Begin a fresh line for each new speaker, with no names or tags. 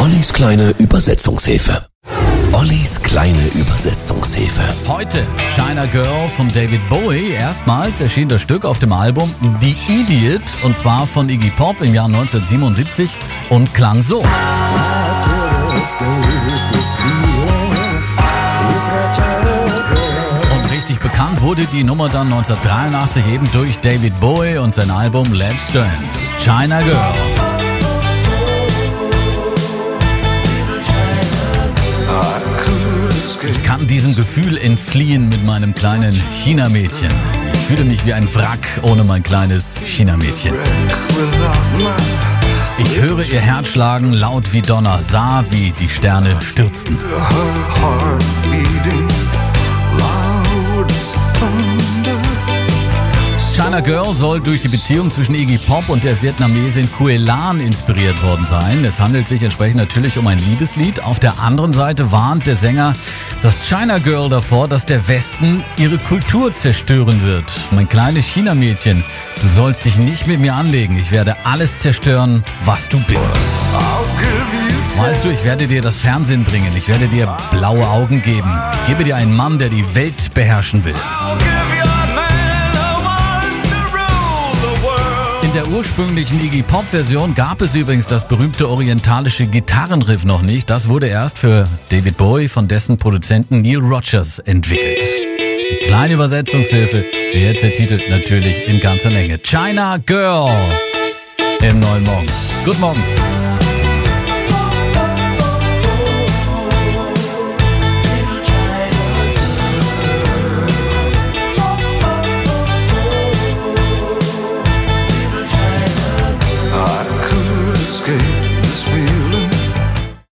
Ollis kleine Übersetzungshilfe. Ollis kleine Übersetzungshilfe.
Heute China Girl von David Bowie. Erstmals erschien das Stück auf dem Album The Idiot und zwar von Iggy Pop im Jahr 1977 und klang so. Und richtig bekannt wurde die Nummer dann 1983 eben durch David Bowie und sein Album Let's Dance. China Girl. Kann diesem Gefühl entfliehen mit meinem kleinen China-Mädchen. Ich fühle mich wie ein Wrack ohne mein kleines China-Mädchen. Ich höre ihr Herz schlagen, laut wie Donner, sah, wie die Sterne stürzten. China Girl soll durch die Beziehung zwischen Iggy Pop und der Vietnamesin Kue Lan inspiriert worden sein. Es handelt sich entsprechend natürlich um ein Liebeslied. Auf der anderen Seite warnt der Sänger das China Girl davor, dass der Westen ihre Kultur zerstören wird. Mein kleines China-Mädchen, du sollst dich nicht mit mir anlegen. Ich werde alles zerstören, was du bist. Weißt du, ich werde dir das Fernsehen bringen. Ich werde dir blaue Augen geben. Ich gebe dir einen Mann, der die Welt beherrschen will. In der ursprünglichen Iggy Pop Version gab es übrigens das berühmte orientalische Gitarrenriff noch nicht. Das wurde erst für David Bowie von dessen Produzenten Neil Rogers entwickelt. Die kleine Übersetzungshilfe, wie jetzt der Titel natürlich in ganzer Länge. China Girl im neuen Morgen. Guten Morgen.